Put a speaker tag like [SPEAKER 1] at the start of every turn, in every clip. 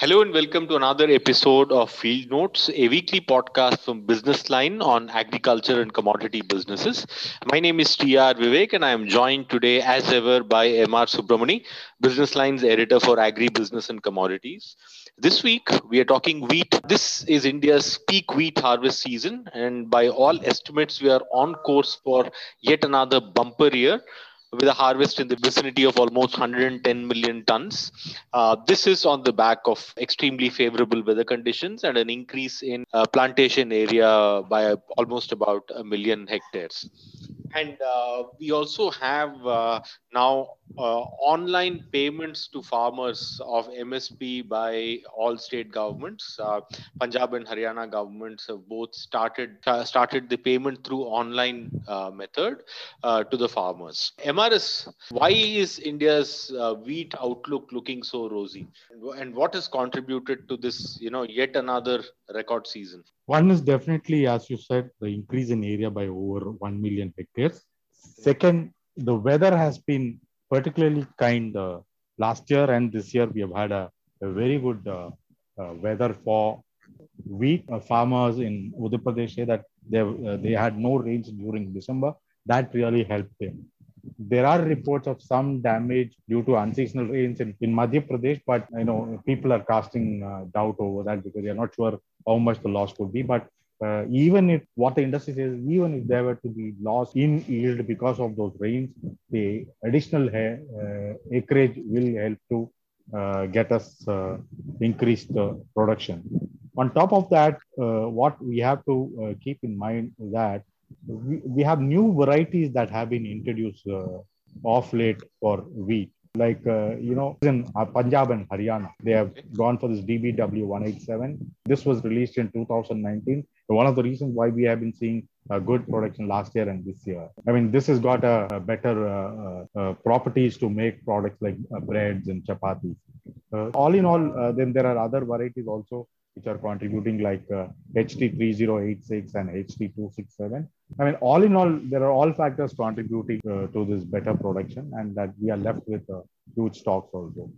[SPEAKER 1] Hello and welcome to another episode of Field Notes, a weekly podcast from Business Line on agriculture and commodity businesses. My name is TR Vivek and I am joined today as ever by MR Subramani, Business Line's editor for agribusiness and commodities. This week we are talking wheat. This is India's peak wheat harvest season and by all estimates we are on course for yet another bumper year with a harvest in the vicinity of almost 110 million tons. Uh, this is on the back of extremely favorable weather conditions and an increase in uh, plantation area by almost about a million hectares. And uh, we also have uh, now uh, online payments to farmers of MSP by all state governments. Uh, Punjab and Haryana governments have both started started the payment through online method to the farmers. MRS, why is India's wheat outlook looking so rosy, and what has contributed to this? You know, yet another record season.
[SPEAKER 2] One is definitely, as you said, the increase in area by over 1 million hectares. Second, the weather has been particularly kind uh, last year and this year. We have had a, a very good uh, uh, weather for wheat. Uh, farmers in Uttar Pradesh say that they, uh, they had no rains during December. That really helped them. There are reports of some damage due to unseasonal rains in, in Madhya Pradesh, but you know people are casting uh, doubt over that because they are not sure how much the loss could be. But uh, even if what the industry says, even if there were to be loss in yield because of those rains, the additional uh, acreage will help to uh, get us uh, increased production. On top of that, uh, what we have to keep in mind is that we, we have new varieties that have been introduced off late for wheat. Like uh, you know in uh, punjab and haryana they have gone for this dbw 187 this was released in 2019 one of the reasons why we have been seeing a good production last year and this year. I mean this has got a, a better uh, uh, properties to make products like uh, breads and chapatis. uh, all in all then there are other varieties also which are contributing like HD3086 and HD267. I mean, all in all, there are all factors contributing uh, to this better production, and that we are left with uh, huge stocks also.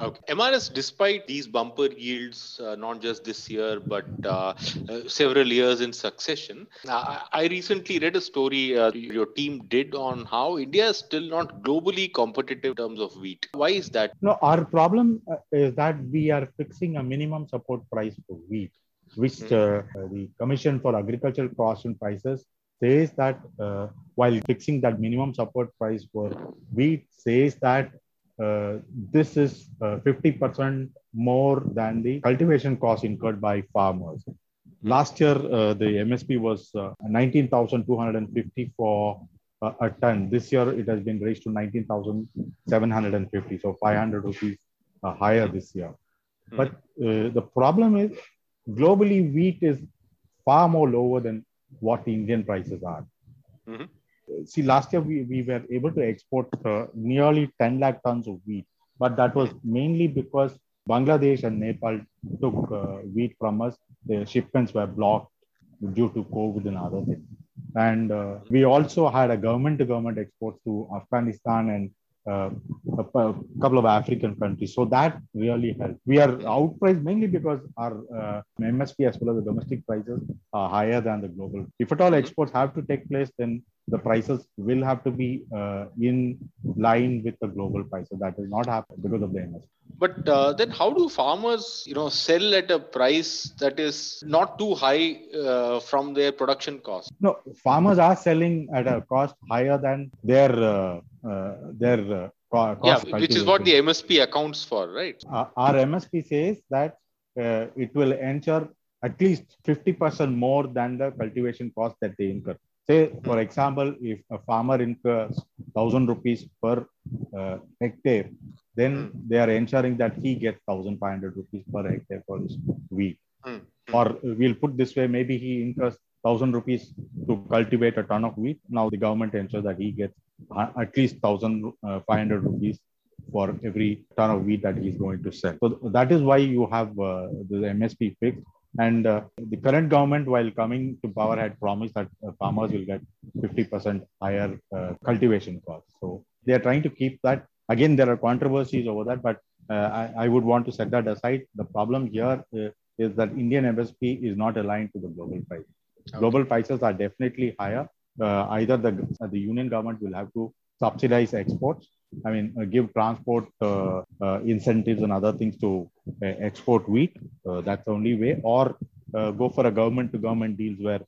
[SPEAKER 1] Okay. MRS, despite these bumper yields, uh, not just this year, but uh, uh, several years in succession, uh, I recently read a story uh, your team did on how India is still not globally competitive in terms of wheat. Why is that?
[SPEAKER 2] No, our problem uh, is that we are fixing a minimum support price for wheat, which mm-hmm. the Commission for Agricultural Cost and Prices says that while fixing that minimum support price for wheat says that this is uh, 50% more than the cultivation cost incurred by farmers. Last year, uh, the MSP was 19,250 for a ton. This year, it has been raised to 19,750, so 500 rupees higher this year. Mm-hmm. But the problem is, globally, wheat is far more lower than what the Indian prices are. Mm-hmm see, last year we, we were able to export uh, nearly 10 lakh tons of wheat, but that was mainly because Bangladesh and Nepal took uh, wheat from us. The shipments were blocked due to COVID and other things. And uh, we also had a government to government exports to Afghanistan and uh, a, a, couple of African countries. So that really helped. We are outpriced mainly because our uh, MSP as well as the domestic prices are higher than the global. If at all exports have to take place, then the prices will have to be uh, in line with the global prices. That will not happen because of the MSP.
[SPEAKER 1] But uh, then, how do farmers, you know, sell at a price that is not too high uh, from their production cost?
[SPEAKER 2] No, farmers are selling at a cost higher than their uh, uh, their uh, cost.
[SPEAKER 1] Yeah, which is what the MSP accounts for, right?
[SPEAKER 2] our MSP says that it will ensure at least 50% more than the cultivation cost that they incur. Say, for example, if a farmer incurs 1000 rupees per uh, hectare, then mm. they are ensuring that he gets 1500 rupees per hectare for his wheat. Mm. Or we'll put this way, maybe he incurs 1000 rupees to cultivate a ton of wheat. Now the government ensures that he gets at least 1500 rupees for every ton of wheat that he's going to sell. So that is why you have uh, the MSP fixed. And uh, the current government, while coming to power, had promised that uh, farmers will get 50% higher uh, cultivation costs. So they are trying to keep that again there are controversies over that but I, I, would want to set that aside. The problem here is that Indian MSP is not aligned to the global price. Okay. Global prices are definitely higher. either the, the union government will have to subsidize exports I mean, uh, give transport uh, uh, incentives and other things to export wheat. that's the only way. Or go for a government to government deals where,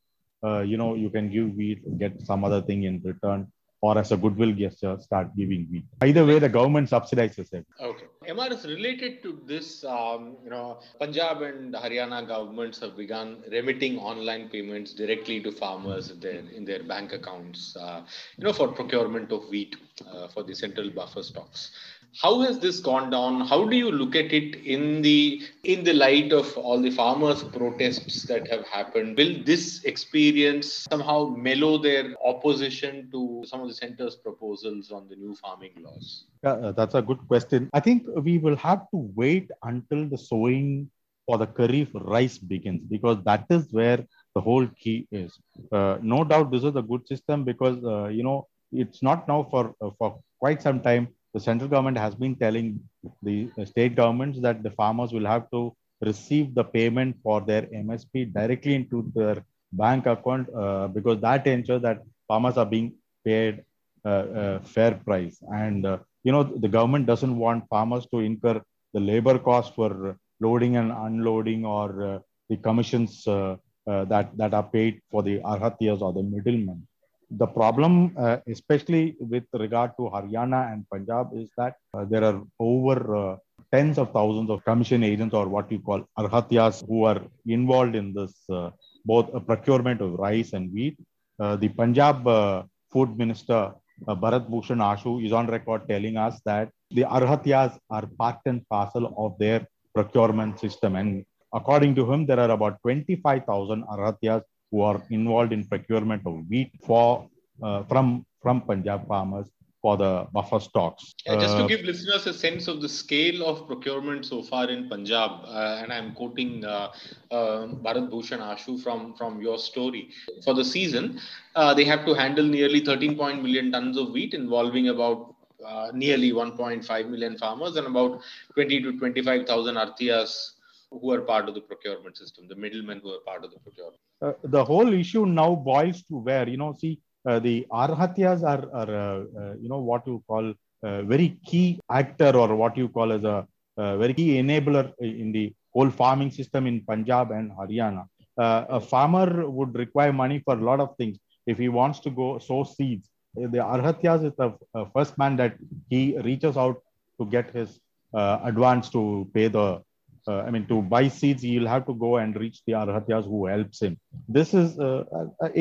[SPEAKER 2] you know, you can give wheat, get some other thing in return or as a goodwill gesture, start giving wheat. Either way, the government subsidizes it.
[SPEAKER 1] Okay. MRS, related to this, um, you know, Punjab and Haryana governments have begun remitting online payments directly to farmers in their, in their bank accounts, uh, you know, for procurement of wheat uh, for the central buffer stocks how has this gone down? How do you look at it in the in the light of all the farmers protests that have happened? Will this experience somehow mellow their opposition to some of the center's proposals on the new farming laws?
[SPEAKER 2] Yeah, uh, that's a good question. I think we will have to wait until the sowing for the kharif rice begins because that is where the whole key is. Uh, no doubt this is a good system because uh, you know it's not now for uh, for quite some time the central government has been telling the state governments that the farmers will have to receive the payment for their MSP directly into their bank account uh, because that ensures that farmers are being paid uh, uh, fair price. And uh, you know the government doesn't want farmers to incur the labor cost for loading and unloading or uh, the commissions that that are paid for the arhatiyas or the middlemen the problem, uh, especially with regard to Haryana and Punjab, is that uh, there are over uh, tens of thousands of commission agents or what you call arhatiyas who are involved in this uh, both procurement of rice and wheat. Uh, the Punjab uh, food minister Bharat Bhushan Ashu is on record telling us that the arhatiyas are part and parcel of their procurement system, and according to him, there are about 25,000 arhatiyas who are involved in procurement of wheat for uh, from from Punjab farmers for the buffer stocks.
[SPEAKER 1] Yeah, just to uh, give listeners a sense of the scale of procurement so far in Punjab, uh, and I'm quoting uh, uh, Bharat Bhushan Ashu from, from your story. For the season, uh, they have to handle nearly 13 million tons of wheat involving about uh, nearly 1.5 million farmers and about 20 to 25,000 arhatiyas who are part of the procurement system, the middlemen who are part of the procurement.
[SPEAKER 2] Uh, the whole issue now boils to where, you know, see, uh, the arhatyas are, are uh, uh, you know, what you call a very key actor or what you call as a, very key enabler in the whole farming system in Punjab and Haryana. Uh, a farmer would require money for a lot of things. If he wants to go sow seeds, the Arhatyas is the first man that he reaches out to get his uh, advance to pay the uh, I mean, to buy seeds, he'll have to go and reach the arhatyas who helps him. This is uh,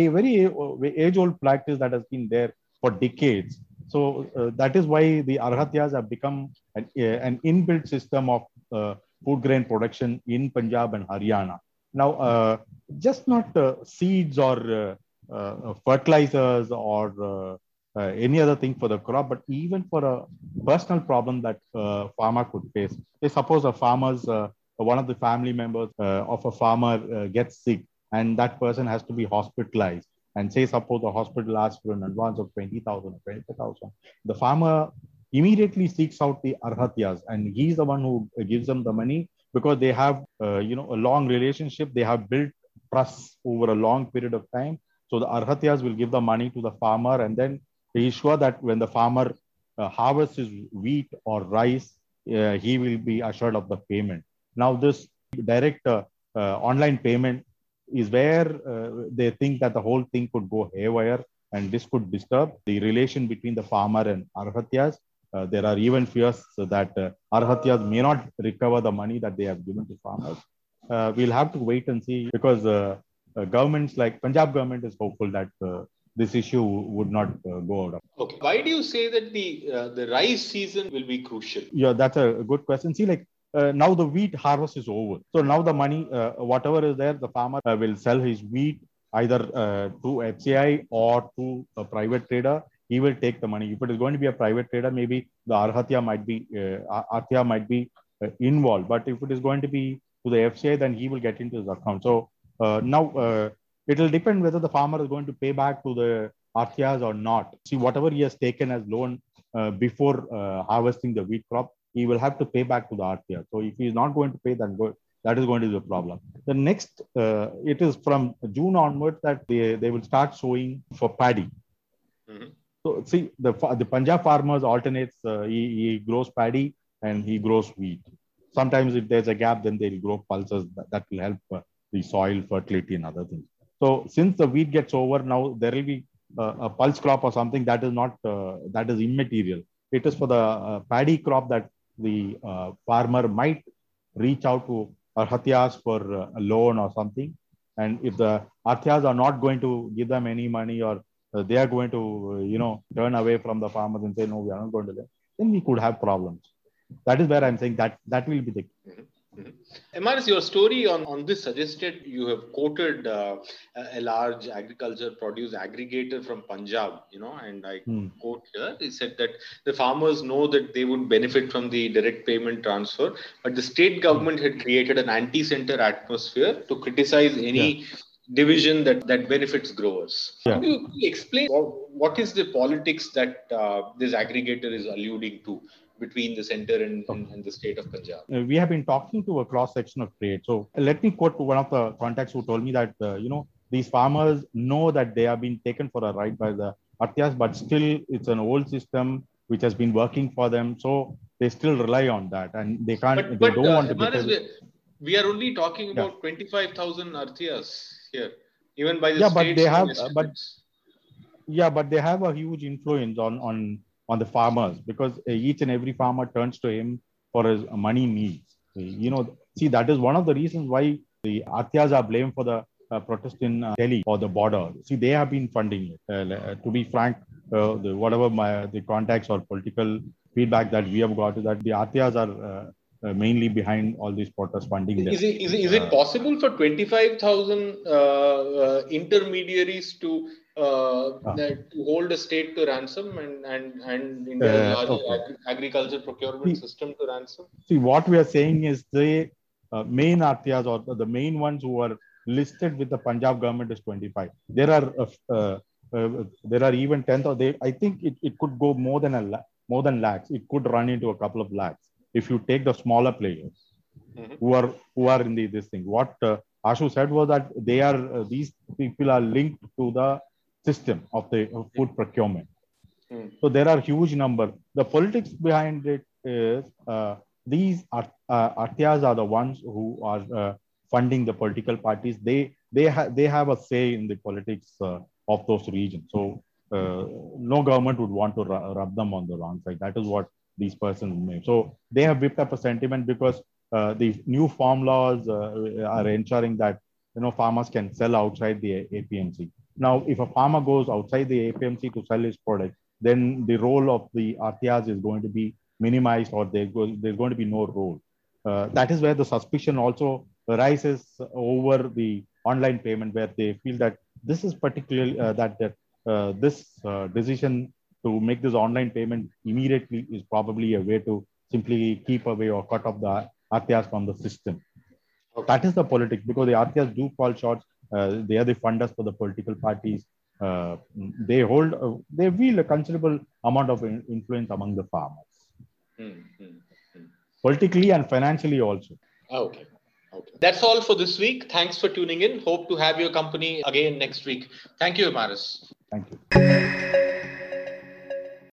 [SPEAKER 2] a, very uh, age-old practice that has been there for decades. So uh, that is why the arhatyas have become an, an inbuilt system of uh, food grain production in Punjab and Haryana. Now, uh, just not seeds or fertilizers or uh, any other thing for the crop, but even for a personal problem that uh, farmer could face. Say suppose a farmer's uh, one of the family members uh, of a farmer uh, gets sick, and that person has to be hospitalized. And say suppose the hospital asks for an advance of twenty thousand or twenty thousand, the farmer immediately seeks out the arhatyas, and he's the one who gives them the money because they have uh, you know a long relationship. They have built trust over a long period of time. So the arhatyas will give the money to the farmer, and then he sure that when the farmer uh, harvests his wheat or rice, uh, he will be assured of the payment. Now, this direct uh, uh online payment is where uh, they think that the whole thing could go haywire and this could disturb the relation between the farmer and arhatyas. Uh, there are even fears that arhatyas may not recover the money that they have given to farmers. we'll have to wait and see because governments like Punjab government is hopeful that this issue would not uh, go out of.
[SPEAKER 1] Okay. Why do you say that the uh, the rice season will be crucial?
[SPEAKER 2] Yeah, that's a good question. See, like uh, now the wheat harvest is over. So now the money, uh, whatever is there, the farmer uh, will sell his wheat either uh, to FCI or to a private trader. He will take the money. If it is going to be a private trader, maybe the Arhatya might be uh, might be involved. But if it is going to be to the FCI, then he will get into his account. So now it will depend whether the farmer is going to pay back to the arhatiyas or not. See, whatever he has taken as loan uh, before uh, harvesting the wheat crop, he will have to pay back to the RTR. So if he is not going to pay, then go, that is going to be the problem. The next, uh, it is from June onwards that they, they will start sowing for paddy. Mm-hmm. So see, the the Punjab farmers alternates. Uh, he, he grows paddy and he grows wheat. Sometimes if there's a gap, then they'll grow pulses that, that will help uh, the soil fertility and other things. So since the wheat gets over, now there will be uh, a pulse crop or something that is not uh, that is immaterial. It is for the uh, paddy crop that the uh, farmer might reach out to arhatiyas for a loan or something. And if the Hatyas are not going to give them any money or uh, they are going to, uh, you know, turn away from the farmers and say, no, we are not going to, then we could have problems. That is where I'm saying that that will be the. Mm-hmm.
[SPEAKER 1] Mm-hmm. MRS, your story on, on this suggested you have quoted uh, a large agriculture produce aggregator from Punjab, you know, and I hmm. quote here, he said that the farmers know that they would benefit from the direct payment transfer, but the state government had created an anti-center atmosphere to criticize any yeah. division that, that benefits growers. Yeah. Can you explain what is the politics that uh, this aggregator is alluding to? Between the center and, and, and, the state of Punjab?
[SPEAKER 2] Uh, we have been talking to a cross section of trade. So let me quote one of the contacts who told me that, uh, you know, these farmers know that they have been taken for a ride by the Hatyas, but still it's an old system which has been working for them. So they still rely on that and they can't, but, they
[SPEAKER 1] but,
[SPEAKER 2] don't
[SPEAKER 1] uh,
[SPEAKER 2] want to
[SPEAKER 1] be. We are only talking about yeah. 25,000 Arhatiyas here, even by the
[SPEAKER 2] yeah, but they have, uh, but yeah, but they have a huge influence on on on the farmers because uh, each and every farmer turns to him for his money needs. You know, see, that is one of the reasons why the Hatyas are blamed for the uh, protest in uh, Delhi or the border. See, they have been funding it. Uh, uh to be frank, uh, the, whatever my, the contacts or political feedback that we have got is that the Hatyas are uh, mainly behind all these protests funding.
[SPEAKER 1] Is it, is it, is it possible for 25,000 uh, intermediaries to uh, ah. that to hold a state to ransom and and and India's uh, okay. ag- agriculture procurement see, system to ransom?
[SPEAKER 2] See, what we are saying is the uh, main Hatyas or the main ones who are listed with the Punjab government is 25. There are uh, uh, uh, there are even 10th or they. I think it, it could go more than a la- more than lakhs. It could run into a couple of lakhs if you take the smaller players mm-hmm. who are who are in the this thing. What Ashu said was that they are these people are linked to the system of the food procurement. Mm. So there are huge number. The politics behind it is uh, these are, uh, are the ones who are uh, funding the political parties. They they have they have a say in the politics uh, of those regions. So uh, no government would want to rub them on the wrong side. That is what these persons made. So they have whipped up a sentiment because uh, the new farm laws are ensuring that you know farmers can sell outside the APMC. Now, if a farmer goes outside the APMC to sell his product, then the role of the Hatyas is going to be minimized or there's going to be no role. Uh, that is where the suspicion also arises over the online payment, where they feel that this is particularly uh, that, that uh, this uh, decision to make this online payment immediately is probably a way to simply keep away or cut off the Hatyas from the system. That is the politics because the Hatyas do fall short they are the funders for the political parties. Uh, they hold, uh, they wield a considerable amount of influence among the farmers, mm-hmm. politically and financially also.
[SPEAKER 1] Okay. Okay. That's all for this week. Thanks for tuning in. Hope to have your company again next week. Thank you, MRS.
[SPEAKER 2] Thank you.